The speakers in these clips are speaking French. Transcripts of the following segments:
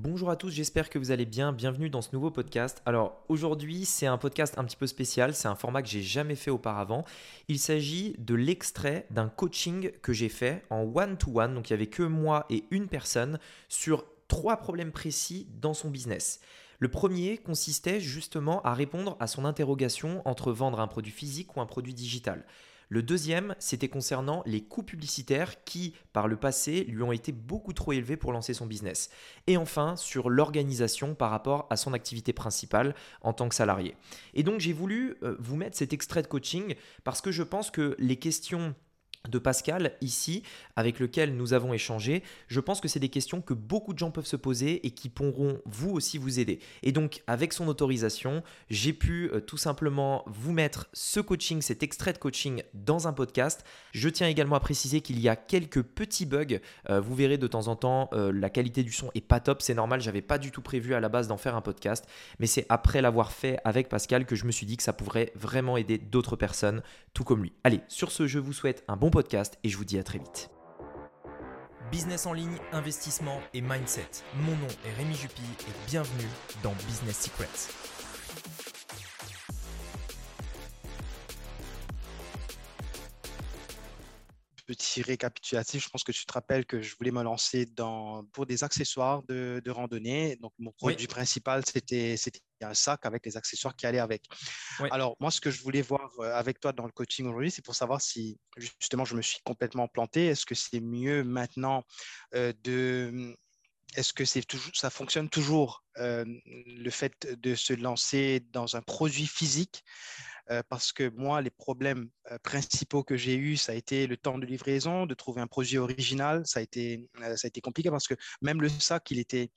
Bonjour à tous, j'espère que vous allez bien. Bienvenue dans ce nouveau podcast. Alors aujourd'hui, c'est un podcast un petit peu spécial, c'est un format que j'ai jamais fait auparavant. Il s'agit de l'extrait d'un coaching que j'ai fait en one-to-one, donc il n'y avait que moi et une personne sur trois problèmes précis dans son business. Le premier consistait justement à répondre à son interrogation entre vendre un produit physique ou un produit digital. Le deuxième, c'était concernant les coûts publicitaires qui, par le passé, lui ont été beaucoup trop élevés pour lancer son business. Et enfin, sur l'organisation par rapport à son activité principale en tant que salarié. Et donc, j'ai voulu euh, vous mettre cet extrait de coaching parce que je pense que les questions de Pascal ici, avec lequel nous avons échangé, je pense que c'est des questions que beaucoup de gens peuvent se poser et qui pourront vous aussi vous aider. Et donc, avec son autorisation, j'ai pu euh, tout simplement vous mettre ce coaching, cet extrait de coaching dans un podcast. Je tiens également à préciser qu'il y a quelques petits bugs. Euh, vous verrez de temps en temps, euh, la qualité du son est pas top, c'est normal, j'avais pas du tout prévu à la base d'en faire un podcast, mais c'est après l'avoir fait avec Pascal que je me suis dit que ça pourrait vraiment aider d'autres personnes, tout comme lui. Allez, sur ce, je vous souhaite un bon podcast et je vous dis à très vite. Business en ligne, investissement et mindset. Mon nom est Rémi Jupy et bienvenue dans Business Secrets. Petit récapitulatif, je pense que tu te rappelles que je voulais me lancer dans, pour des accessoires de, randonnée. Donc, mon produit principal, c'était un sac avec les accessoires qui allaient avec. Alors, moi, ce que je voulais voir euh, avec toi dans le coaching aujourd'hui, c'est pour savoir si, justement, je me suis complètement planté. Est-ce que c'est mieux maintenant euh, de est-ce que c'est toujours, ça fonctionne toujours euh, le fait de se lancer dans un produit physique euh, parce que moi, les problèmes euh, principaux que j'ai eus, ça a été le temps de livraison, de trouver un produit original. Ça a été, euh, ça a été compliqué parce que même le sac, il était,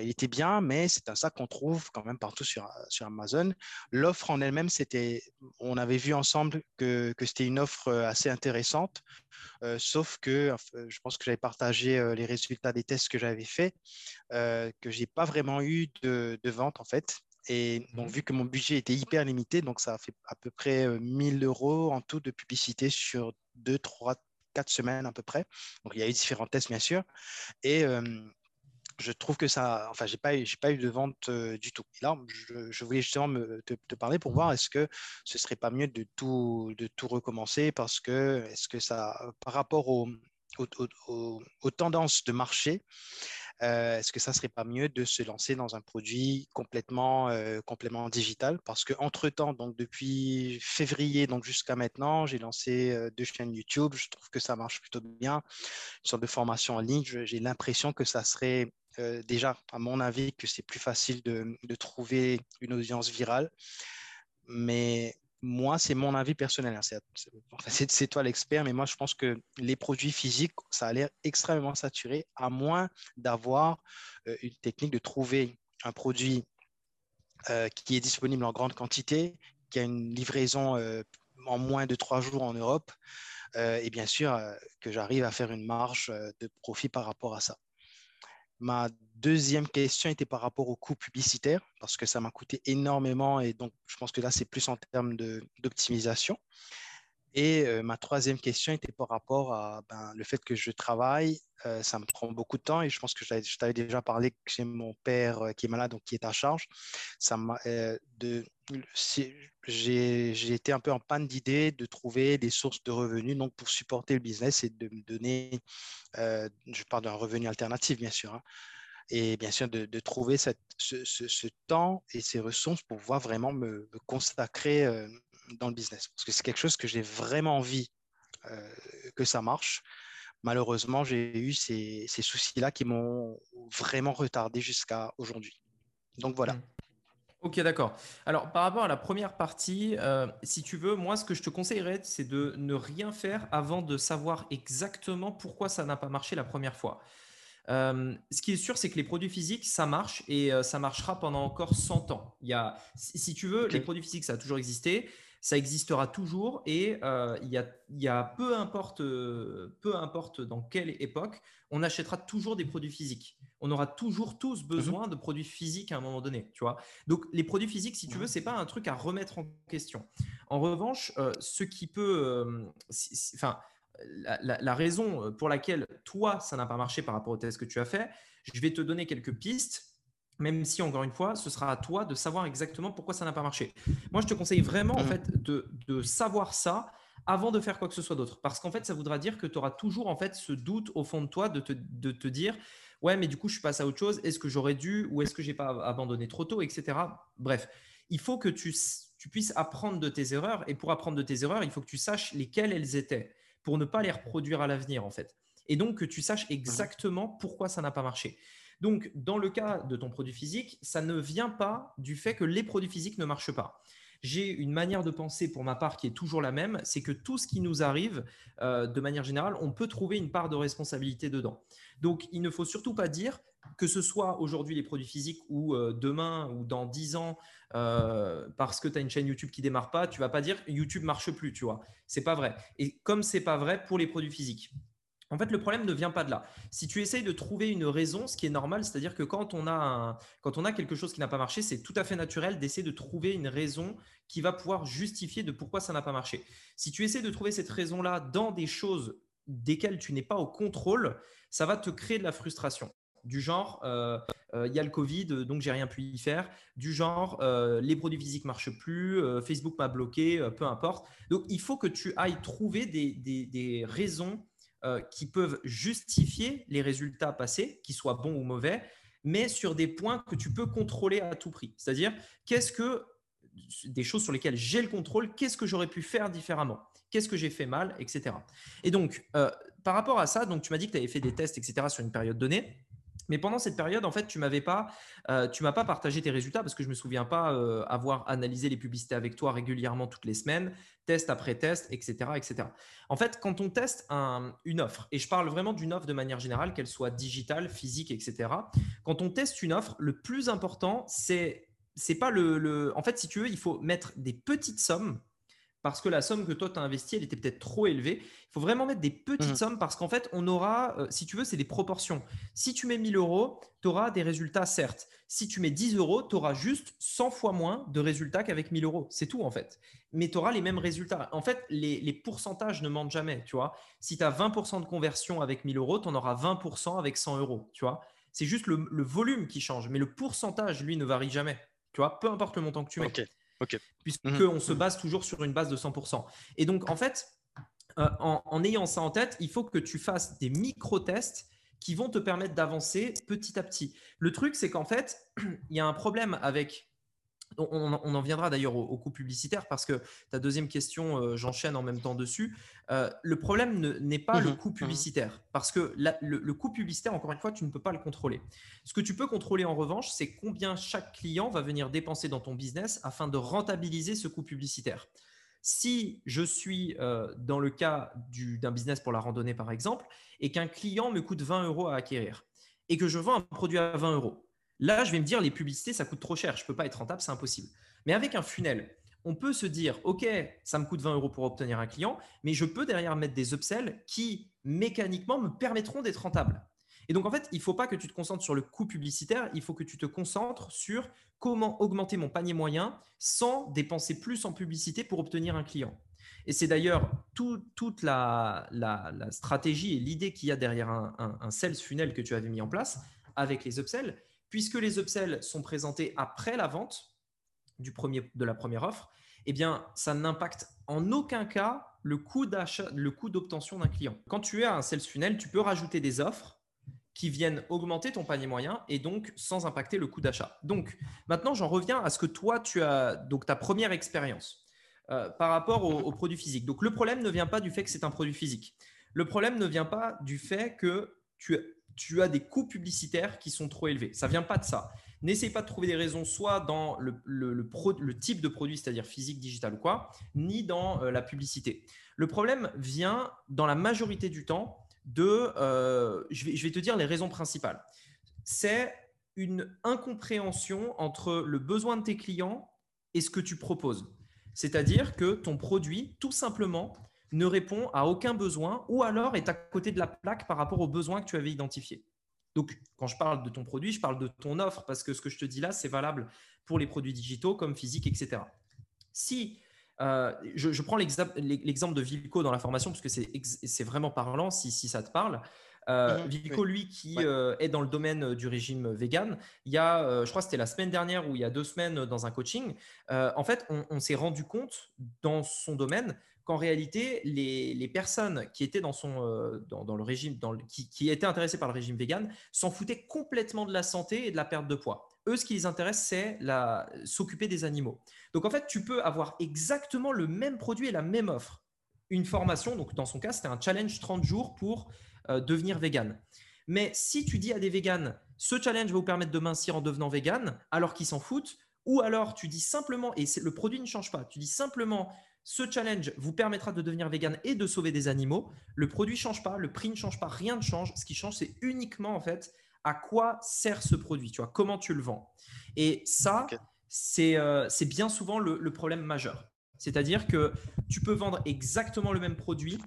il était bien, mais c'est un sac qu'on trouve quand même partout sur, sur Amazon. L'offre en elle-même, c'était, on avait vu ensemble que, que c'était une offre assez intéressante, sauf que je pense que j'avais partagé les résultats des tests que j'avais faits, que j'ai pas vraiment eu de, de vente en fait. Et donc, mmh vu que mon budget était hyper limité, donc ça a fait à peu près 1000 euros en tout de publicité sur 2, 3, 4 semaines à peu près. Donc, il y a eu différents tests, bien sûr. Et je trouve que ça, enfin, j'ai pas, j'ai pas eu de vente du tout. Et là, je, voulais justement me, te, parler pour voir est-ce que ce serait pas mieux de tout, de tout recommencer? Parce que, est-ce que ça, par rapport aux, aux tendances de marché, euh, est-ce que ça serait pas mieux de se lancer dans un produit complètement, euh, complètement digital? Parce que entre temps, donc depuis février donc jusqu'à maintenant, j'ai lancé euh, deux chaînes YouTube. Je trouve que ça marche plutôt bien. Une sorte de formation en ligne. J'ai l'impression que ça serait déjà, à mon avis, que c'est plus facile de, de trouver une audience virale. Mais moi, c'est mon avis personnel. Hein. C'est toi l'expert, mais moi, je pense que les produits physiques, ça a l'air extrêmement saturé, à moins d'avoir euh, une technique de trouver un produit euh, qui est disponible en grande quantité, qui a une livraison euh, en moins de trois jours en Europe, et bien sûr que j'arrive à faire une marge de profit par rapport à ça. Ma deuxième question était par rapport au coût publicitaire, parce que ça m'a coûté énormément et donc je pense que là, c'est plus en termes d'optimisation. Et ma troisième question était par rapport à ben, le fait que je travaille, ça me prend beaucoup de temps et je pense que je t'avais déjà parlé que j'ai mon père qui est malade, donc qui est à charge. Ça de, j'ai été un peu en panne d'idées de trouver des sources de revenus donc pour supporter le business et de me donner, je parle d'un revenu alternatif bien sûr, hein, et bien sûr de, trouver ce, temps et ces ressources pour pouvoir vraiment me, me consacrer dans le business. Parce que c'est quelque chose que j'ai vraiment envie euh, que ça marche. Malheureusement, j'ai eu ces, ces soucis-là qui m'ont vraiment retardé jusqu'à aujourd'hui. Donc voilà. Hmm. Ok, d'accord. Alors, par rapport à la première partie, euh, si tu veux, moi, ce que je te conseillerais, c'est de ne rien faire avant de savoir exactement pourquoi ça n'a pas marché la première fois. Euh, ce qui est sûr, c'est que les produits physiques, ça marche et ça marchera pendant encore 100 ans. Il y a, si, tu veux, les produits physiques, ça a toujours existé ça existera toujours et euh, il, y a, peu, importe, peu importe dans quelle époque, on achètera toujours des produits physiques. On aura toujours tous mhm. besoin de produits physiques à un moment donné, tu vois. Donc les produits physiques, si tu veux, c'est pas un truc à remettre en question. En revanche, euh, ce qui peut, euh, enfin, la, raison pour laquelle toi ça n'a pas marché par rapport au test que tu as fait, Je vais te donner quelques pistes même si encore une fois, ce sera à toi de savoir exactement pourquoi ça n'a pas marché. Moi, je te conseille vraiment en mmh. fait de, de, savoir ça avant de faire quoi que ce soit d'autre, parce qu'en fait, ça voudra dire que tu auras toujours en fait ce doute au fond de toi de te, de te dire ouais, mais du coup, je suis passé à autre chose. Est-ce que j'aurais dû ou est-ce que j'ai pas abandonné trop tôt, etc. Bref, il faut que tu, tu puisses apprendre de tes erreurs, et pour apprendre de tes erreurs, il faut que tu saches lesquelles elles étaient pour ne pas les reproduire à l'avenir en fait. Et donc que tu saches mmh exactement pourquoi ça n'a pas marché. Donc, dans le cas de ton produit physique, ça ne vient pas du fait que les produits physiques ne marchent pas. J'ai une manière de penser pour ma part qui est toujours la même, c'est que tout ce qui nous arrive, euh, de manière générale, on peut trouver une part de responsabilité dedans. Donc, il ne faut surtout pas dire que ce soit aujourd'hui les produits physiques ou euh, demain ou dans 10 ans, euh, parce que tu as une chaîne YouTube qui démarre pas, tu vas pas dire YouTube marche plus, tu vois. C'est pas vrai. Et comme c'est pas vrai pour les produits physiques. En fait, le problème ne vient pas de là. Si tu essayes de trouver une raison, ce qui est normal, c'est-à-dire que quand on, a quelque chose qui n'a pas marché, c'est tout à fait naturel d'essayer de trouver une raison qui va pouvoir justifier de pourquoi ça n'a pas marché. Si tu essaies de trouver cette raison-là dans des choses desquelles tu n'es pas au contrôle, ça va te créer de la frustration. Du genre, euh, euh, il y a le Covid, donc j'ai rien pu y faire. Du genre, euh, les produits physiques marchent plus, Facebook m'a bloqué, peu importe. Donc, il faut que tu ailles trouver des raisons euh, qui peuvent justifier les résultats passés, qu'ils soient bons ou mauvais, mais sur des points que tu peux contrôler à tout prix. C'est-à-dire, qu'est-ce que des choses sur lesquelles j'ai le contrôle, qu'est-ce que j'aurais pu faire différemment? Qu'est-ce que j'ai fait mal, etc. Et donc, euh, par rapport à ça, donc tu m'as dit que tu avais fait des tests, etc. sur une période donnée. Mais pendant cette période, en fait, tu m'avais pas, euh, tu m'as pas partagé tes résultats parce que je me souviens pas euh, avoir analysé les publicités avec toi régulièrement toutes les semaines, test après test, etc., etc. En fait, quand on teste une offre, et je parle vraiment d'une offre de manière générale, qu'elle soit digitale, physique, etc. Quand on teste une offre, le plus important, c'est c'est pas le, le, en fait, si tu veux, il faut mettre des petites sommes parce que la somme que toi tu as investie, elle était peut-être trop élevée. Il faut vraiment mettre des petites mmh. sommes parce qu'en fait, on aura, euh, si tu veux, c'est des proportions. Si tu mets 1000 euros, tu auras des résultats, certes. Si tu mets 10 euros, tu auras juste 100 fois moins de résultats qu'avec 1000 euros. C'est tout en fait. Mais tu auras les mêmes résultats. En fait, les, pourcentages ne mentent jamais. Tu vois, si tu as 20% de conversion avec 1000 euros, tu en auras 20% avec 100 euros. Tu vois, c'est juste le, volume qui change, mais le pourcentage, lui, ne varie jamais. Tu vois, peu importe le montant que tu mets mhm. Puisqu'on se base toujours sur une base de 100%. Et donc, en fait, euh, en, ayant ça en tête, il faut que tu fasses des micro-tests qui vont te permettre d'avancer petit à petit. Le truc, c'est qu'en fait, il y a un problème avec on, en viendra d'ailleurs au, coût publicitaire parce que ta deuxième question, euh, j'enchaîne en même temps dessus. Euh, le problème n'est pas le mhm. coût mhm. publicitaire parce que le, coût publicitaire, encore une fois, tu ne peux pas le contrôler. Ce que tu peux contrôler en revanche, c'est combien chaque client va venir dépenser dans ton business afin de rentabiliser ce coût publicitaire. Si je suis euh, dans le cas d'un business pour la randonnée, par exemple, et qu'un client me coûte 20 euros à acquérir et que je vends un produit à 20 euros, Là, je vais me dire, les publicités, ça coûte trop cher, je ne peux pas être rentable, c'est impossible. Mais avec un funnel, on peut se dire, OK, ça me coûte 20 euros pour obtenir un client, mais je peux derrière mettre des upsells qui, mécaniquement, me permettront d'être rentable. Et donc, en fait, il ne faut pas que tu te concentres sur le coût publicitaire, il faut que tu te concentres sur comment augmenter mon panier moyen sans dépenser plus en publicité pour obtenir un client. Et c'est d'ailleurs toute la, stratégie et l'idée qu'il y a derrière un, un, sales funnel que tu avais mis en place avec les upsells, puisque les upsells sont présentés après la vente de la première offre, eh ça n'impacte en aucun cas le coût d'achat, le coût d'obtention d'un client. Quand tu as un sales funnel, tu peux rajouter des offres qui viennent augmenter ton panier moyen et donc sans impacter le coût d'achat. Donc, maintenant, j'en reviens à ce que toi, tu as, donc ta première expérience euh, par rapport au, au produit physique. Donc, le problème ne vient pas du fait que c'est un produit physique. Le problème ne vient pas du fait que tu tu as des coûts publicitaires qui sont trop élevés. Ça vient pas de ça. N'essaye pas de trouver des raisons soit dans le, le, type de produit, c'est-à-dire physique, digital ou quoi, ni dans euh, la publicité. Le problème vient dans la majorité du temps de, euh, je, vais, je vais te dire les raisons principales. C'est une incompréhension entre le besoin de tes clients et ce que tu proposes. C'est-à-dire que ton produit, tout simplement, ne répond à aucun besoin ou alors est à côté de la plaque par rapport aux besoins que tu avais identifiés. Donc, quand je parle de ton produit, je parle de ton offre parce que ce que je te dis là, c'est valable pour les produits digitaux comme physiques, etc. Si euh, je, prends l'exemple de Vilco dans la formation parce que c'est vraiment parlant si, ça te parle. Euh, Vico, lui, qui euh, est dans le domaine du régime vegan, il y a, je crois que c'était la semaine dernière ou il y a deux semaines dans un coaching, en fait, on, s'est rendu compte dans son domaine qu'en réalité, les, personnes qui étaient dans, son, dans, le régime, dans qui, qui, étaient intéressées par le régime vegan, s'en foutaient complètement de la santé et de la perte de poids. Eux, ce qui les intéresse, c'est s'occuper des animaux. Donc, en fait, tu peux avoir exactement le même produit et la même offre. Une formation, donc dans son cas, c'était un challenge 30 jours pour euh, devenir vegan. Mais si tu dis à des véganes, ce challenge va vous permettre de mincir en devenant vegan, alors qu'ils s'en foutent, ou alors tu dis simplement, et le produit ne change pas, tu dis simplement, ce challenge vous permettra de devenir vegan et de sauver des animaux, le produit ne change pas, le prix ne change pas, rien ne change. Ce qui change, c'est uniquement en fait à quoi sert ce produit, tu vois, comment tu le vends. Et ça, euh, c'est bien souvent le problème majeur. C'est-à-dire que tu peux vendre exactement le même produit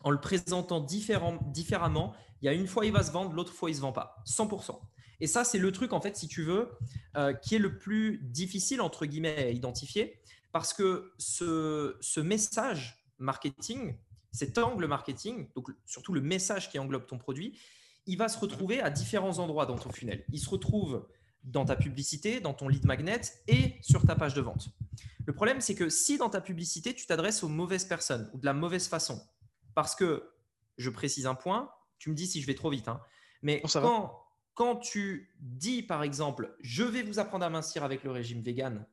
en le présentant différemment. Il y a une fois, il va se vendre, l'autre fois, il se vend pas. 100%. Et ça, c'est le truc, en fait, si tu veux, euh, qui est le plus difficile, entre guillemets, à identifier. Parce que ce, message marketing, cet angle marketing, donc surtout le message qui englobe ton produit, il va se retrouver à différents endroits dans ton funnel. Il se retrouve dans ta publicité, dans ton lead magnet et sur ta page de vente. Le problème, c'est que si dans ta publicité, tu t'adresses aux mauvaises personnes ou de la mauvaise façon, parce que, je précise un point, tu me dis si je vais trop vite, hein, mais quand, quand tu dis, par exemple, je vais vous apprendre à mincir avec le régime vegan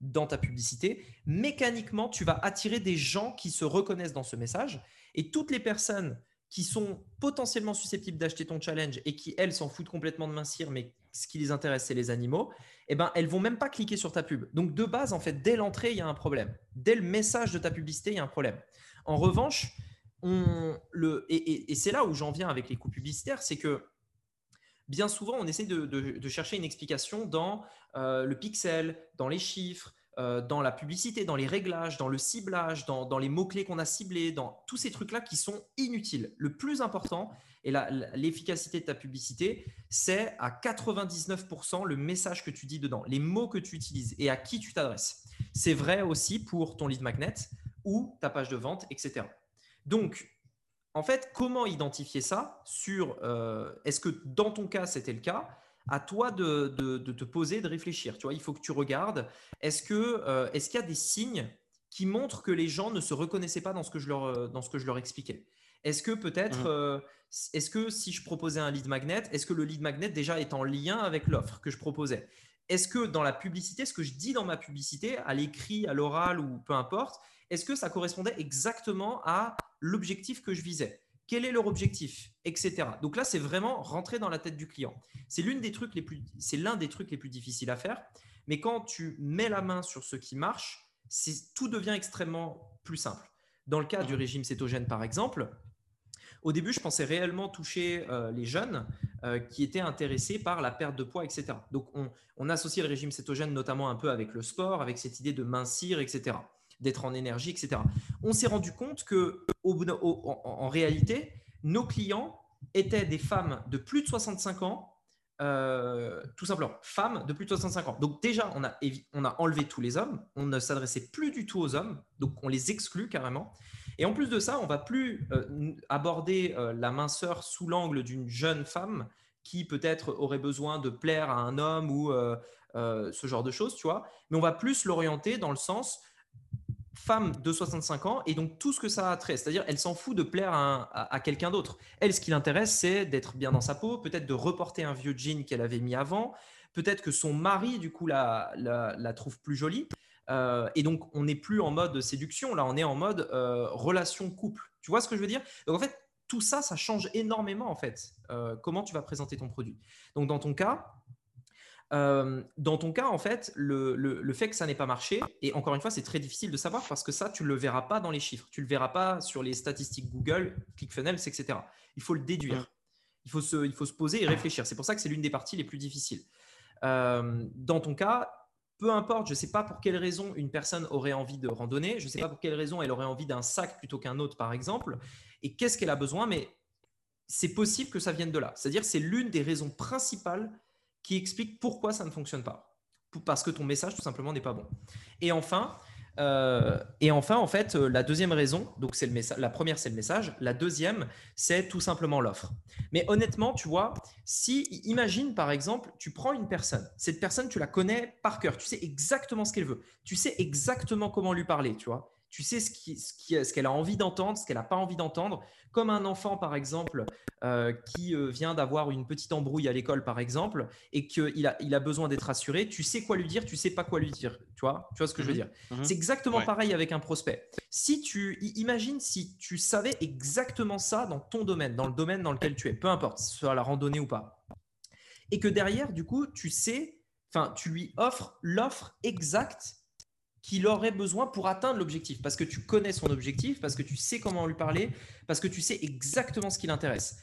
dans ta publicité, mécaniquement, tu vas attirer des gens qui se reconnaissent dans ce message et toutes les personnes qui sont potentiellement susceptibles d'acheter ton challenge et qui, elles, s'en foutent complètement de mincir, mais ce qui les intéresse, c'est les animaux, eh ben, elles vont même pas cliquer sur ta pub. Donc, de base, en fait, dès l'entrée, il y a un problème. Dès le message de ta publicité, il y a un problème. En revanche, et, c'est là où j'en viens avec les coûts publicitaires, c'est que bien souvent, on essaie de, chercher une explication dans euh, le pixel, dans les chiffres, euh, dans la publicité, dans les réglages, dans le ciblage, dans, les mots-clés qu'on a ciblés, dans tous ces trucs-là qui sont inutiles. Le plus important, et l'efficacité de ta publicité, c'est à 99% le message que tu dis dedans, les mots que tu utilises et à qui tu t'adresses. C'est vrai aussi pour ton lead magnet ou ta page de vente, etc. Donc, en fait, comment identifier ça sur euh, est-ce que dans ton cas c'était le cas? À toi de, te poser, de réfléchir. Tu vois, il faut que tu regardes. Est-ce que euh, est-ce qu'il y a des signes qui montrent que les gens ne se reconnaissaient pas dans ce que je leur euh, dans ce que je leur expliquais? Est-ce que peut-être mmh. euh, est-ce que si je proposais un lead magnet, est-ce que le lead magnet déjà est en lien avec l'offre que je proposais? Est-ce que dans la publicité, ce que je dis dans ma publicité, à l'écrit, à l'oral ou peu importe, est-ce que ça correspondait exactement à l'objectif que je visais quel est leur objectif, etc. Donc là, c'est vraiment rentrer dans la tête du client. C'est l'une des trucs les plus, c'est l'un des trucs les plus difficiles à faire. Mais quand tu mets la main sur ce qui marche, tout devient extrêmement plus simple. Dans le cas du régime cétogène, par exemple, au début, je pensais réellement toucher euh, les jeunes euh, qui étaient intéressés par la perte de poids, etc. Donc, on, on associe le régime cétogène notamment un peu avec le sport, avec cette idée de mincir, etc d'être en énergie, etc. On s'est rendu compte que, en, réalité, nos clients étaient des femmes de plus de 65 ans, euh, tout simplement, femmes de plus de 65 ans. Donc déjà, on a, on a enlevé tous les hommes, on ne s'adressait plus du tout aux hommes, donc on les exclut carrément. Et en plus de ça, on va plus euh, aborder euh, la minceur sous l'angle d'une jeune femme qui peut-être aurait besoin de plaire à un homme ou ce genre de choses, tu vois. Mais on va plus l'orienter dans le sens femme de 65 ans et donc tout ce que ça a trait. C'est-à-dire, elle s'en fout de plaire à, quelqu'un d'autre. Elle, ce qui l'intéresse, c'est d'être bien dans sa peau, peut-être de reporter un vieux jean qu'elle avait mis avant, peut-être que son mari, du coup, la, la, trouve plus jolie. Euh, et donc, on n'est plus en mode séduction, là, on est en mode euh, relation couple. Tu vois ce que je veux dire? Donc, en fait, tout ça, ça change énormément, en fait, euh, comment tu vas présenter ton produit. Donc, dans ton cas, euh, dans ton cas, en fait, le, fait que ça n'ait pas marché, et encore une fois, c'est très difficile de savoir parce que ça, tu ne le verras pas dans les chiffres. Tu ne le verras pas sur les statistiques Google, ClickFunnels, etc. Il faut le déduire. Il faut se, il faut se poser et réfléchir. C'est pour ça que c'est l'une des parties les plus difficiles. Euh, dans ton cas, peu importe, je ne sais pas pour quelle raison une personne aurait envie de randonner, je ne sais pas pour quelle raison elle aurait envie d'un sac plutôt qu'un autre, par exemple, et qu'est-ce qu'elle a besoin, mais c'est possible que ça vienne de là. C'est-à-dire c'est l'une des raisons principales qui explique pourquoi ça ne fonctionne pas. Parce que ton message, tout simplement, n'est pas bon. Et enfin, Euh, et enfin, en fait, euh, la deuxième raison, donc c'est le message. La première, c'est le message. La deuxième, c'est tout simplement l'offre. Mais honnêtement, tu vois, si imagine par exemple, tu prends une personne. Cette personne, tu la connais par cœur. Tu sais exactement ce qu'elle veut. Tu sais exactement comment lui parler. Tu vois tu sais ce qu'elle ce ce a envie d'entendre, ce qu'elle n'a pas envie d'entendre. Comme un enfant, par exemple, euh, qui euh, vient d'avoir une petite embrouille à l'école, par exemple, et qu'il a, il a besoin d'être rassuré, tu sais quoi lui dire, tu sais pas quoi lui dire. Tu vois, tu vois ce que je veux mhm. dire? Mhm. C'est exactement pareil avec un prospect. Si tu imagines si tu savais exactement ça dans ton domaine, dans le domaine dans lequel tu es, peu importe, soit la randonnée ou pas, et que derrière, du coup, tu sais, enfin, tu lui offres l'offre exacte qu'il aurait besoin pour atteindre l'objectif, parce que tu connais son objectif, parce que tu sais comment lui parler, parce que tu sais exactement ce qui l'intéresse.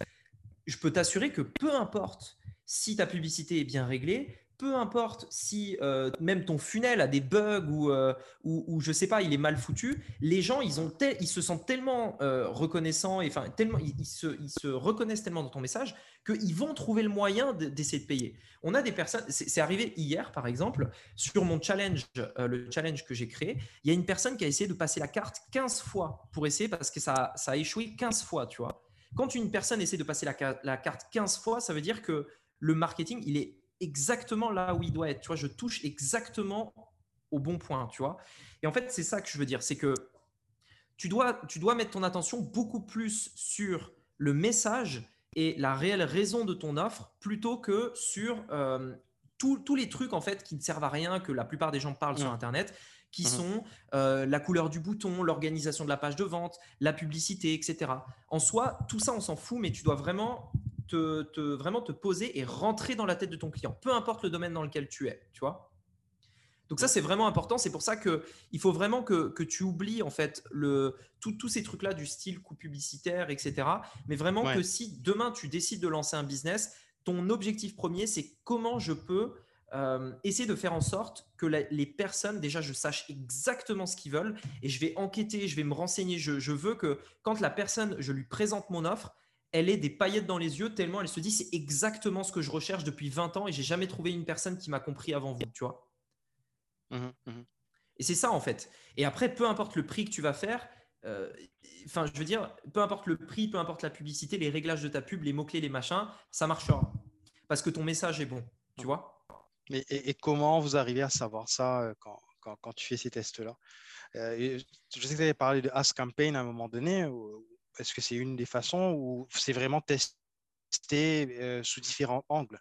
Je peux t'assurer que peu importe si ta publicité est bien réglée, peu importe si euh, même ton funnel a des bugs ou, euh, ou, je sais pas, il est mal foutu, les gens, ils, ont ils se sentent tellement euh, reconnaissants, et, enfin, ils, se, ils, se, reconnaissent tellement dans ton message qu'ils vont trouver le moyen d'essayer de payer. On a des personnes, c'est arrivé hier par exemple, sur mon challenge, le challenge que j'ai créé, il y a une personne qui a essayé de passer la carte 15 fois pour essayer parce que ça, ça a échoué 15 fois, tu vois. Quand une personne essaie de passer la, la carte 15 fois, ça veut dire que le marketing, il est exactement là où il doit être. Tu vois, je touche exactement au bon point, tu vois. Et en fait, c'est ça que je veux dire, c'est que tu dois, tu dois mettre ton attention beaucoup plus sur le message et la réelle raison de ton offre plutôt que sur euh, tous les trucs en fait qui ne servent à rien que la plupart des gens parlent sur. Internet qui mmh. sont euh, la couleur du bouton, l'organisation de la page de vente, la publicité, etc. En soi, tout ça, on s'en fout, mais tu dois vraiment te, vraiment te poser et rentrer dans la tête de ton client, peu importe le domaine dans lequel tu es, tu vois. Donc ça, c'est vraiment important. C'est pour ça que il faut vraiment que, que tu oublies en fait le tous ces trucs-là du style coup publicitaire, etc. Mais vraiment que si demain tu décides de lancer un business, ton objectif premier, c'est comment je peux euh, essayer de faire en sorte que les personnes, déjà, je sache exactement ce qu'ils veulent et je vais enquêter, je vais me renseigner. Je, je, veux que quand la personne, je lui présente mon offre, elle ait des paillettes dans les yeux tellement elle se dit c'est exactement ce que je recherche depuis 20 ans et j'ai jamais trouvé une personne qui m'a compris avant vous, tu vois. Mmh mmh et c'est ça en fait. Et après, peu importe le prix que tu vas faire, euh, enfin, je veux dire, peu importe le prix, peu importe la publicité, les réglages de ta pub, les mots-clés, les machins, ça marchera. Parce que ton message est bon, tu vois. Mais, et, comment vous arrivez à savoir ça euh, quand, quand, tu fais ces tests-là? Euh, Je sais que tu avais parlé de Ask Campaign à un moment donné, est-ce que c'est une des façons ou c'est vraiment testé euh, sous différents angles?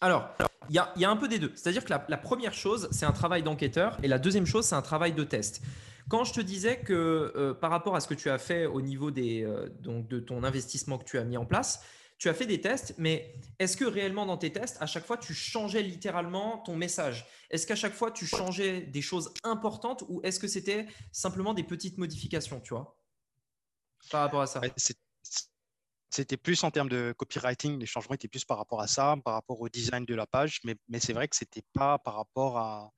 Alors, il y, a, un peu des deux. C'est-à-dire que la, première chose, c'est un travail d'enquêteur et la deuxième chose, c'est un travail de test. Quand je te disais que euh, par rapport à ce que tu as fait au niveau des, euh, donc de ton investissement que tu as mis en place, tu as fait des tests, mais est-ce que réellement dans tes tests, à chaque fois, tu changeais littéralement ton message? Est-ce qu'à chaque fois, tu changeais des choses importantes ou est-ce que c'était simplement des petites modifications, tu vois par rapport à ça? C'était plus en termes de copywriting, les changements étaient plus par rapport à ça, par rapport au design de la page, mais, mais c'est vrai que ce n'était pas par rapport à,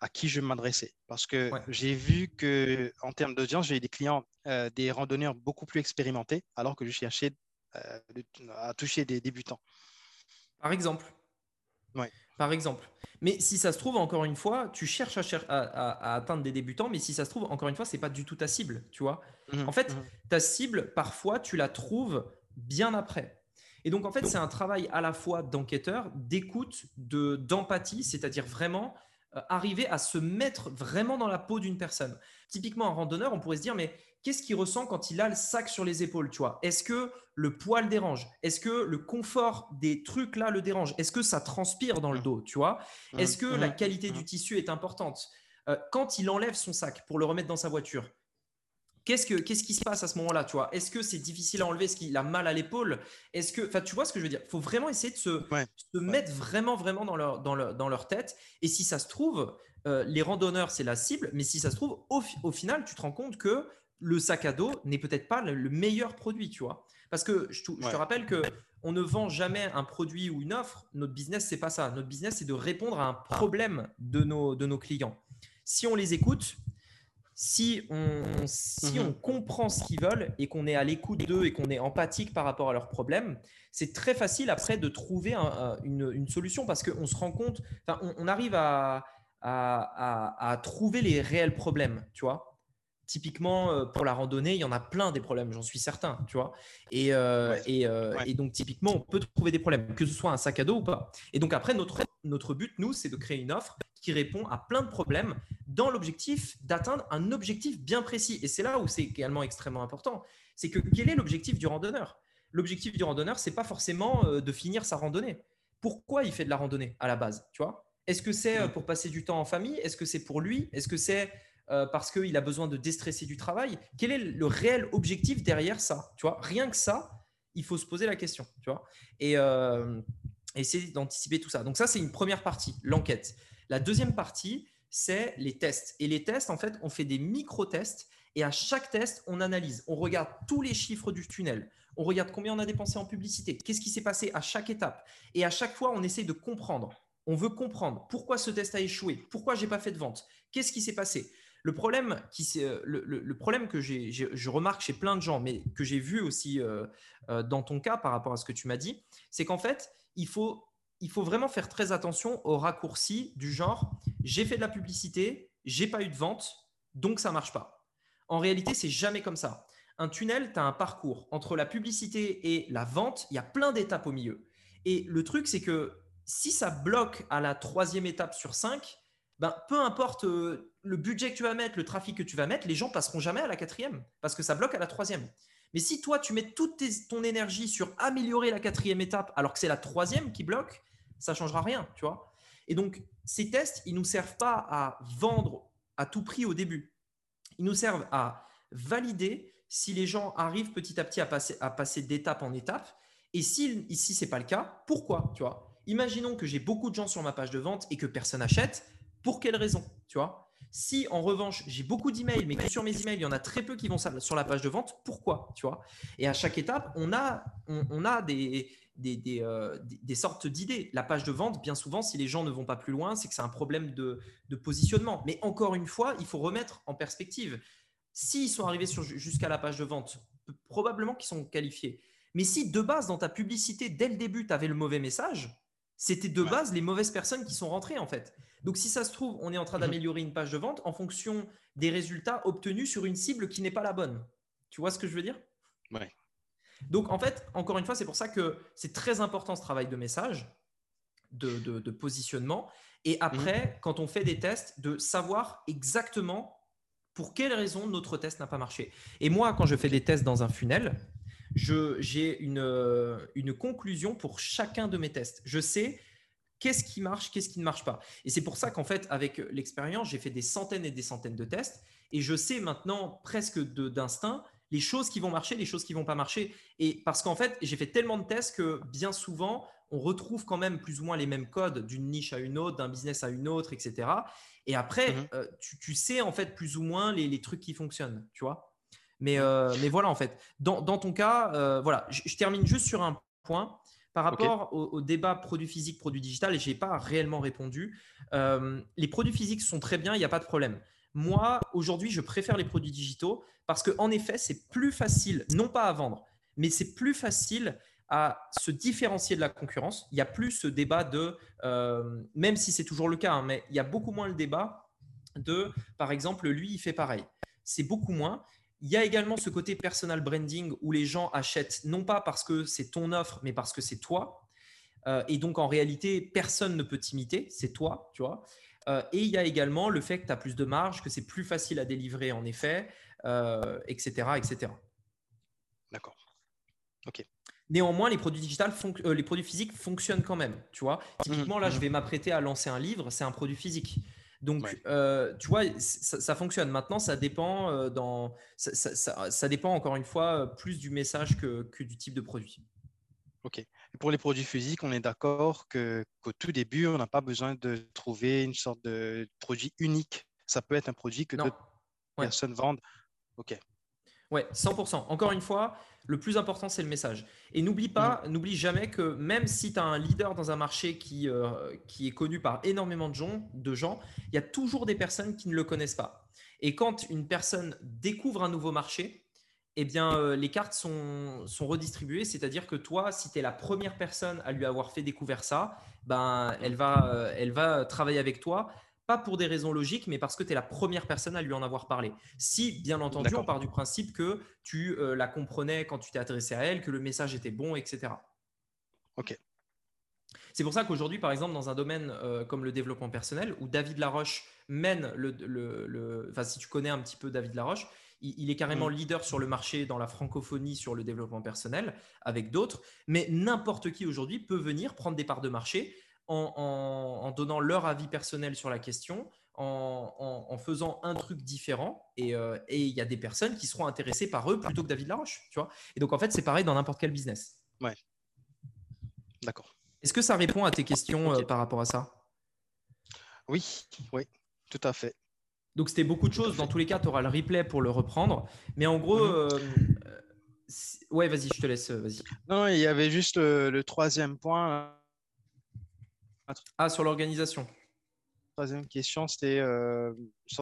à qui je m'adressais. Parce que j'ai vu que en termes d'audience, j'ai des clients, euh, des randonneurs beaucoup plus expérimentés, alors que je cherchais euh, à toucher des débutants. Par exemple. Ouais par exemple. Mais si ça se trouve, encore une fois, tu cherches à, atteindre des débutants, mais si ça se trouve, encore une fois, c'est pas du tout ta cible, tu vois. Mhm, en fait, mhm. ta cible, parfois, tu la trouves bien après. Et donc, en fait, c'est un travail à la fois d'enquêteur, d'écoute, de d'empathie, c'est-à-dire vraiment euh, arriver à se mettre vraiment dans la peau d'une personne. Typiquement, un randonneur, on pourrait se dire, mais qu'est-ce qu'il ressent quand il a le sac sur les épaules, tu vois? Est-ce que le poids le dérange? Est-ce que le confort des trucs là le dérange? Est-ce que ça transpire dans le dos, tu vois? Est-ce que la qualité du tissu est importante? Euh, Quand il enlève son sac pour le remettre dans sa voiture, Qu'est-ce, que, qu'est-ce qui se passe à ce moment-là, tu vois? Est-ce que c'est difficile à enlever? Est-ce qu'il a mal à l'épaule? Est-ce que, enfin, tu vois ce que je veux dire? Il faut vraiment essayer de se, se mettre vraiment, vraiment dans leur, dans, leur, dans leur tête. Et si ça se trouve, euh, les randonneurs, c'est la cible, mais si ça se trouve, au, au, final, tu te rends compte que le sac à dos n'est peut-être pas le, meilleur produit, tu vois? Parce que je, te rappelle que on ne vend jamais un produit ou une offre. Notre business, c'est pas ça. Notre business, c'est de répondre à un problème de nos, de nos clients. Si on les écoute, si on, si on mhm. comprend ce qu'ils veulent et qu'on est à l'écoute d'eux et qu'on est empathique par rapport à leurs problèmes, c'est très facile après de trouver une, une, solution parce qu'on se rend compte, on, on arrive à, à, à, trouver les réels problèmes, tu vois. Typiquement, euh, pour la randonnée, il y en a plein des problèmes, j'en suis certain, tu vois. Et, euh, et, euh, et, donc, typiquement, on peut trouver des problèmes, que ce soit un sac à dos ou pas. Et donc, après, notre, notre but, nous, c'est de créer une offre qui répond à plein de problèmes dans l'objectif d'atteindre un objectif bien précis. Et c'est là où c'est également extrêmement important. C'est que quel est l'objectif du randonneur? L'objectif du randonneur, c'est pas forcément de finir sa randonnée. Pourquoi il fait de la randonnée à la base, tu vois? Est-ce que c'est pour passer du temps en famille? Est-ce que c'est pour lui? Est-ce que c'est euh, parce qu'il a besoin de déstresser du travail? Quel est le réel objectif derrière ça? Tu vois, rien que ça, il faut se poser la question. Tu vois, et euh, essayer d'anticiper tout ça. Donc ça, c'est une première partie, l'enquête. La deuxième partie, c'est les tests. Et les tests, en fait, on fait des micro-tests. Et à chaque test, on analyse, on regarde tous les chiffres du tunnel, on regarde combien on a dépensé en publicité, qu'est-ce qui s'est passé à chaque étape. Et à chaque fois, on essaye de comprendre. On veut comprendre pourquoi ce test a échoué, pourquoi j'ai pas fait de vente, qu'est-ce qui s'est passé. Le problème, qui, euh, le, problème que je remarque chez plein de gens, mais que j'ai vu aussi euh, euh, dans ton cas par rapport à ce que tu m'as dit, c'est qu'en fait, il faut, il faut vraiment faire très attention aux raccourcis du genre j'ai fait de la publicité, j'ai pas eu de vente, donc ça marche pas. En réalité, c'est jamais comme ça. Un tunnel, tu as un parcours. Entre la publicité et la vente, il y a plein d'étapes au milieu. Et le truc, c'est que si ça bloque à la troisième étape sur cinq, ben, peu importe euh, le budget que tu vas mettre, le trafic que tu vas mettre, les gens passeront jamais à la quatrième parce que ça bloque à la troisième. Mais si toi, tu mets toute ton énergie sur améliorer la quatrième étape alors que c'est la troisième qui bloque, ça changera rien, tu vois. Et donc, ces tests, ils nous servent pas à vendre à tout prix au début. Ils nous servent à valider si les gens arrivent petit à petit à passer, à passer d'étape en étape. Et si ici, ce n'est pas le cas, pourquoi tu vois? Imaginons que j'ai beaucoup de gens sur ma page de vente et que personne n'achète. Pour quelle raison Tu Si en revanche, j'ai beaucoup d'emails, mais que sur mes emails, il y en a très peu qui vont sur la page de vente, pourquoi Tu Et à chaque étape, on a, euh, des, sortes d'idées. La page de vente, bien souvent, si les gens ne vont pas plus loin, c'est que c'est un problème de, de, positionnement. Mais encore une fois, il faut remettre en perspective. S'ils sont arrivés jusqu'à la page de vente, probablement qu'ils sont qualifiés. Mais si de base, dans ta publicité, dès le début, tu avais le mauvais message, c'était de base les mauvaises personnes qui sont rentrées en fait. Donc si ça se trouve, on est en train mhm. d'améliorer une page de vente en fonction des résultats obtenus sur une cible qui n'est pas la bonne. Tu vois ce que je veux dire? Ouais. Donc en fait, encore une fois, c'est pour ça que c'est très important ce travail de message, de, positionnement. Et après, mhm. quand on fait des tests, de savoir exactement pour quelles raisons notre test n'a pas marché. Et moi, quand je fais des tests dans un funnel, j'ai une, euh, une conclusion pour chacun de mes tests. Je sais qu'est-ce qui marche, qu'est-ce qui ne marche pas. Et c'est pour ça qu'en fait, avec l'expérience, j'ai fait des centaines et des centaines de tests et je sais maintenant presque d'instinct les choses qui vont marcher, les choses qui vont pas marcher. Et parce qu'en fait, j'ai fait tellement de tests que bien souvent, on retrouve quand même plus ou moins les mêmes codes d'une niche à une autre, d'un business à une autre, etc. Et après, mmh euh, tu, sais en fait plus ou moins les, les trucs qui fonctionnent, tu vois. Mais, euh, mais voilà, en fait, dans, dans ton cas, euh, voilà, je, termine juste sur un point. Par rapport au, débat produit physique, produit digital, et je n'ai pas réellement répondu, euh, les produits physiques sont très bien, il n'y a pas de problème. Moi, aujourd'hui, je préfère les produits digitaux parce qu'en effet, c'est plus facile, non pas à vendre, mais c'est plus facile à se différencier de la concurrence. Il n'y a plus ce débat de, même si c'est toujours le cas, hein, mais il y a beaucoup moins le débat de, par exemple, lui, il fait pareil. C'est beaucoup moins. Il y a également ce côté personal branding où les gens achètent non pas parce que c'est ton offre, mais parce que c'est toi. Euh, et donc, en réalité, personne ne peut t'imiter, c'est toi, tu vois. Euh, et il y a également le fait que tu as plus de marge, que c'est plus facile à délivrer en effet, euh, etc., etc. D'accord. OK. Néanmoins, les produits digitales, les produits physiques fonctionnent quand même. Tu vois, typiquement là, je mmh. vais m'apprêter à lancer un livre, c'est un produit physique. Donc, euh, tu vois, ça, fonctionne. Maintenant, ça dépend, euh, dans, ça, dépend encore une fois euh, plus du message que, que du type de produit. OK. Et pour les produits physiques, on est d'accord qu'au tout début, on n'a pas besoin de trouver une sorte de produit unique. Ça peut être un produit que d'autres personnes vendent. OK. Ouais, 100%. Encore une fois, le plus important, c'est le message. Et n'oublie pas, mm. n'oublie jamais que même si tu as un leader dans un marché qui, euh, qui est connu par énormément de gens, de gens, il y a toujours des personnes qui ne le connaissent pas. Et quand une personne découvre un nouveau marché, eh bien, euh, les cartes sont, sont redistribuées. C'est-à-dire que toi, si tu es la première personne à lui avoir fait découvrir ça, ben, elle, va, euh, elle va travailler avec toi pas pour des raisons logiques, mais parce que tu es la première personne à lui en avoir parlé. Si, bien entendu, on part du principe que tu euh, la comprenais quand tu t'es adressé à elle, que le message était bon, etc. Ok. C'est pour ça qu'aujourd'hui, par exemple, dans un domaine euh, comme le développement personnel, où David Laroche mène le, le, Enfin, si tu connais un petit peu David Laroche, il, est carrément mm. leader sur le marché dans la francophonie sur le développement personnel avec d'autres. Mais n'importe qui aujourd'hui peut venir prendre des parts de marché en, donnant leur avis personnel sur la question, en, faisant un truc différent. Euh, et il y a des personnes qui seront intéressées par eux plutôt que David Laroche. Tu vois et donc, en fait, c'est pareil dans n'importe quel business. Ouais. D'accord. Est-ce que ça répond à tes questions euh, par rapport à ça? Oui, oui, tout à fait. Donc, c'était beaucoup de choses. Dans tous les cas, tu auras le replay pour le reprendre. Mais en gros, euh, ouais, vas-y, je te laisse. Vas-y. Non, il y avait juste le troisième point ah, sur l'organisation. Troisième question, c'était, euh,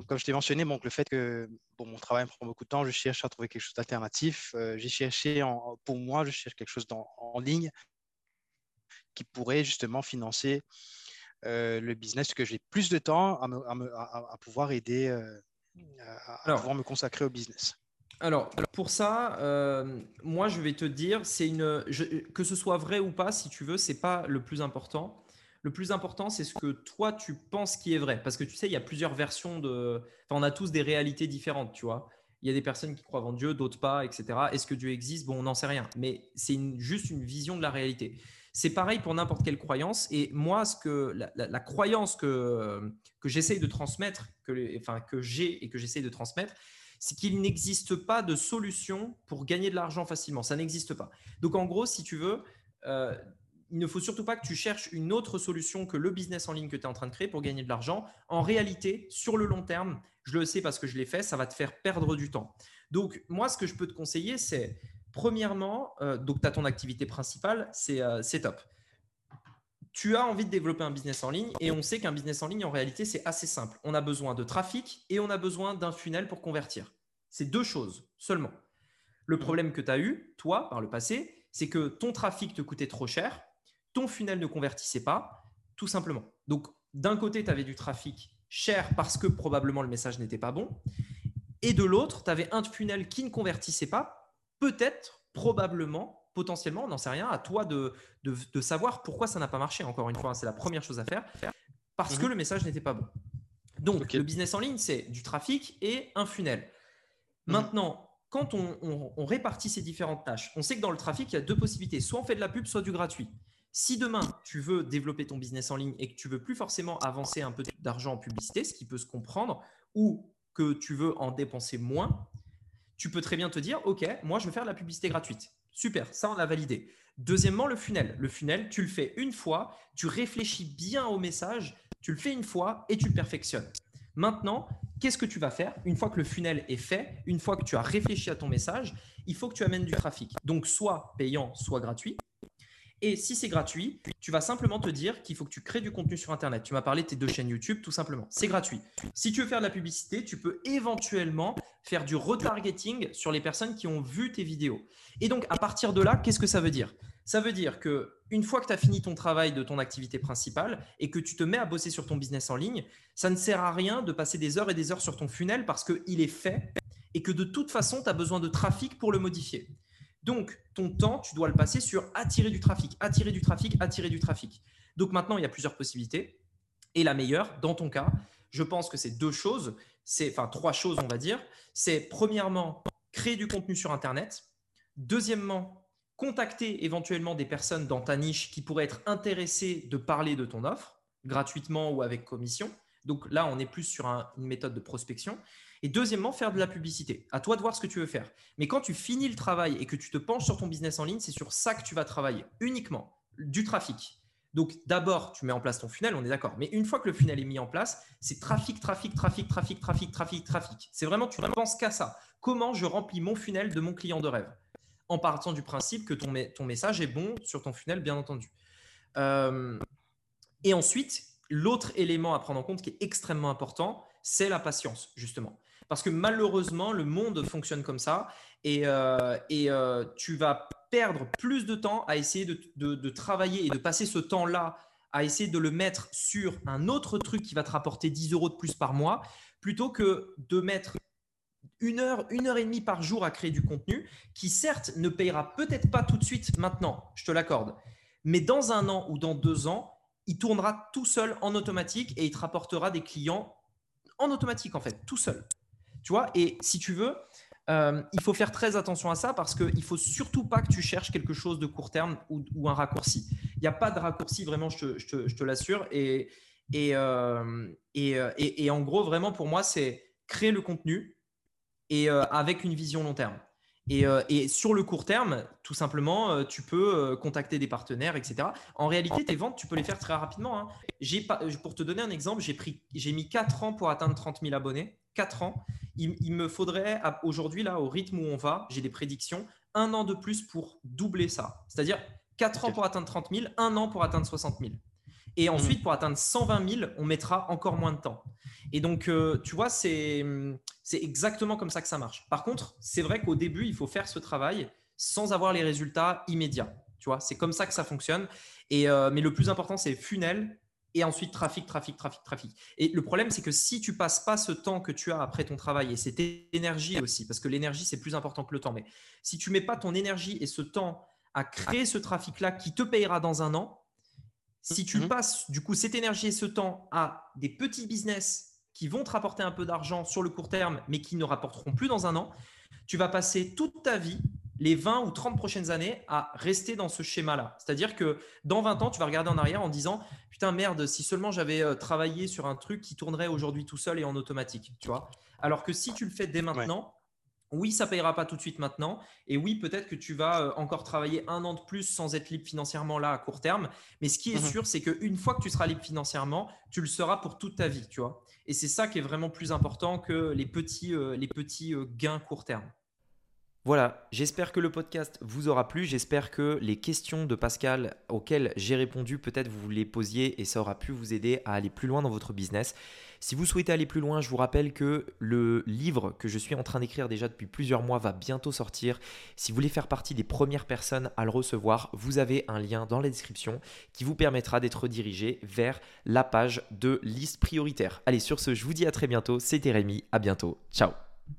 comme je t'ai mentionné, le fait que bon, mon travail me prend beaucoup de temps, je cherche à trouver quelque chose d'alternatif. Euh, j'ai cherché, en, pour moi, je cherche quelque chose en ligne qui pourrait justement financer euh, le business, que j'ai plus de temps à, pouvoir aider, à, pouvoir me consacrer au business. Alors, pour ça, moi, je vais te dire, c'est une, que ce soit vrai ou pas, si tu veux, c'est pas le plus important. Le plus important, c'est ce que toi, tu penses qui est vrai. Parce que tu sais, il y a plusieurs versions de. Enfin, on a tous des réalités différentes, tu vois. Il y a des personnes qui croient en Dieu, d'autres pas, etc. Est-ce que Dieu existe? Bon, on n'en sait rien. Mais c'est juste une vision de la réalité. C'est pareil pour n'importe quelle croyance. Et moi, ce que, la, croyance que, que j'essaye de transmettre, que, enfin, que j'ai et que j'essaye de transmettre, c'est qu'il n'existe pas de solution pour gagner de l'argent facilement. Ça n'existe pas. Donc, en gros, si tu veux, euh, il ne faut surtout pas que tu cherches une autre solution que le business en ligne que tu es en train de créer pour gagner de l'argent. En réalité, sur le long terme, je le sais parce que je l'ai fait, ça va te faire perdre du temps. Donc, moi, ce que je peux te conseiller, c'est premièrement, euh, donc tu as ton activité principale, euh, c'est top. Tu as envie de développer un business en ligne et on sait qu'un business en ligne, en réalité, c'est assez simple. On a besoin de trafic et on a besoin d'un funnel pour convertir. C'est deux choses seulement. Le problème que tu as eu, toi, par le passé, c'est que ton trafic te coûtait trop cher ton funnel ne convertissait pas, tout simplement. Donc, d'un côté, tu avais du trafic cher parce que probablement le message n'était pas bon. Et de l'autre, tu avais un funnel qui ne convertissait pas, peut-être, probablement, potentiellement, on n'en sait rien, à toi de, de, savoir pourquoi ça n'a pas marché. Encore une fois, c'est la première chose à faire, parce que mhm. le message n'était pas bon. Donc, le business en ligne, c'est du trafic et un funnel. Mhm. Maintenant, quand on, on, répartit ces différentes tâches, on sait que dans le trafic, il y a deux possibilités. Soit on fait de la pub, soit du gratuit. Si demain, tu veux développer ton business en ligne et que tu veux plus forcément avancer un peu d'argent en publicité, ce qui peut se comprendre, ou que tu veux en dépenser moins, tu peux très bien te dire, OK, moi, je veux faire de la publicité gratuite. Super, ça, on l'a validé. Deuxièmement, le funnel. Le funnel, tu le fais une fois, tu réfléchis bien au message, tu le fais une fois et tu le perfectionnes. Maintenant, qu'est-ce que tu vas faire Une fois que le funnel est fait, une fois que tu as réfléchi à ton message, il faut que tu amènes du trafic. Donc, soit payant, soit gratuit. Et si c'est gratuit, tu vas simplement te dire qu'il faut que tu crées du contenu sur Internet. Tu m'as parlé de tes deux chaînes YouTube, tout simplement. C'est gratuit. Si tu veux faire de la publicité, tu peux éventuellement faire du retargeting sur les personnes qui ont vu tes vidéos. Et donc, à partir de là, qu'est-ce que ça veut dire? Ça veut dire que une fois que tu as fini ton travail de ton activité principale et que tu te mets à bosser sur ton business en ligne, ça ne sert à rien de passer des heures et des heures sur ton funnel parce qu'il est fait et que de toute façon, tu as besoin de trafic pour le modifier. Donc, ton temps, tu dois le passer sur attirer du trafic, attirer du trafic, attirer du trafic. Donc maintenant, il y a plusieurs possibilités. Et la meilleure, dans ton cas, je pense que c'est deux choses, c'est enfin trois choses, on va dire. C'est premièrement, créer du contenu sur Internet. Deuxièmement, contacter éventuellement des personnes dans ta niche qui pourraient être intéressées de parler de ton offre, gratuitement ou avec commission. Donc là, on est plus sur une méthode de prospection. Et deuxièmement, faire de la publicité. À toi de voir ce que tu veux faire. Mais quand tu finis le travail et que tu te penches sur ton business en ligne, c'est sur ça que tu vas travailler uniquement, du trafic. Donc d'abord, tu mets en place ton funnel, on est d'accord. Mais une fois que le funnel est mis en place, c'est trafic, trafic, trafic, trafic, trafic, trafic, trafic. C'est vraiment, tu ne penses qu'à ça. Comment je remplis mon funnel de mon client de rêve? En partant du principe que ton, ton message est bon sur ton funnel, bien entendu. Euh, et ensuite, l'autre élément à prendre en compte qui est extrêmement important, c'est la patience, justement. Parce que malheureusement, le monde fonctionne comme ça et, euh, euh, tu vas perdre plus de temps à essayer de, travailler et de passer ce temps-là à essayer de le mettre sur un autre truc qui va te rapporter 10 euros de plus par mois, plutôt que de mettre une heure, une heure et demie par jour à créer du contenu, qui certes ne payera peut-être pas tout de suite maintenant, je te l'accorde, mais dans un an ou dans deux ans, il tournera tout seul en automatique et il te rapportera des clients en automatique en fait, tout seul. Tu vois, et si tu veux, euh, il faut faire très attention à ça parce qu'il ne faut surtout pas que tu cherches quelque chose de court terme ou, un raccourci. Il n'y a pas de raccourci, vraiment, je te, l'assure. Et, euh, euh, et, et, en gros, vraiment, pour moi, c'est créer le contenu et avec une vision long terme. Et, sur le court terme, tout simplement, tu peux contacter des partenaires, etc. En réalité, tes ventes, tu peux les faire très rapidement. Hein. Pas, pour te donner un exemple, j'ai mis 4 ans pour atteindre 30 000 abonnés. 4 ans. Il, me faudrait aujourd'hui, là, au rythme où on va, j'ai des prédictions, un an de plus pour doubler ça. C'est-à-dire 4 ans pour atteindre 30 000, un an pour atteindre 60 000. Et ensuite, pour atteindre 120 000, on mettra encore moins de temps. Et donc, euh, tu vois, c'est exactement comme ça que ça marche. Par contre, c'est vrai qu'au début, il faut faire ce travail sans avoir les résultats immédiats. Tu vois, c'est comme ça que ça fonctionne. Et, euh, mais le plus important, c'est funnel et ensuite trafic, trafic, trafic, trafic. Et le problème, c'est que si tu passes pas ce temps que tu as après ton travail et cette énergie aussi, parce que l'énergie, c'est plus important que le temps, mais si tu mets pas ton énergie et ce temps à créer ce trafic-là qui te payera dans un an, si tu mhm. passes du coup cette énergie et ce temps à des petits business qui vont te rapporter un peu d'argent sur le court terme, mais qui ne rapporteront plus dans un an, tu vas passer toute ta vie les 20 ou 30 prochaines années à rester dans ce schéma-là. C'est-à-dire que dans 20 ans, tu vas regarder en arrière en disant Putain, merde, si seulement j'avais euh, travaillé sur un truc qui tournerait aujourd'hui tout seul et en automatique. Tu vois Alors que si tu le fais dès maintenant, oui, ça payera pas tout de suite maintenant. Et oui, peut-être que tu vas euh, encore travailler un an de plus sans être libre financièrement là à court terme. Mais ce qui est mmh sûr, c'est qu'une fois que tu seras libre financièrement, tu le seras pour toute ta vie. Tu vois Et c'est ça qui est vraiment plus important que les petits, euh, les petits gains court terme. Voilà, j'espère que le podcast vous aura plu. J'espère que les questions de Pascal auxquelles j'ai répondu, peut-être vous les posiez et ça aura pu vous aider à aller plus loin dans votre business. Si vous souhaitez aller plus loin, je vous rappelle que le livre que je suis en train d'écrire déjà depuis plusieurs mois va bientôt sortir. Si vous voulez faire partie des premières personnes à le recevoir, vous avez un lien dans la description qui vous permettra d'être dirigé vers la page de liste prioritaire. Allez, sur ce, je vous dis à très bientôt. C'était Rémi, à bientôt. Ciao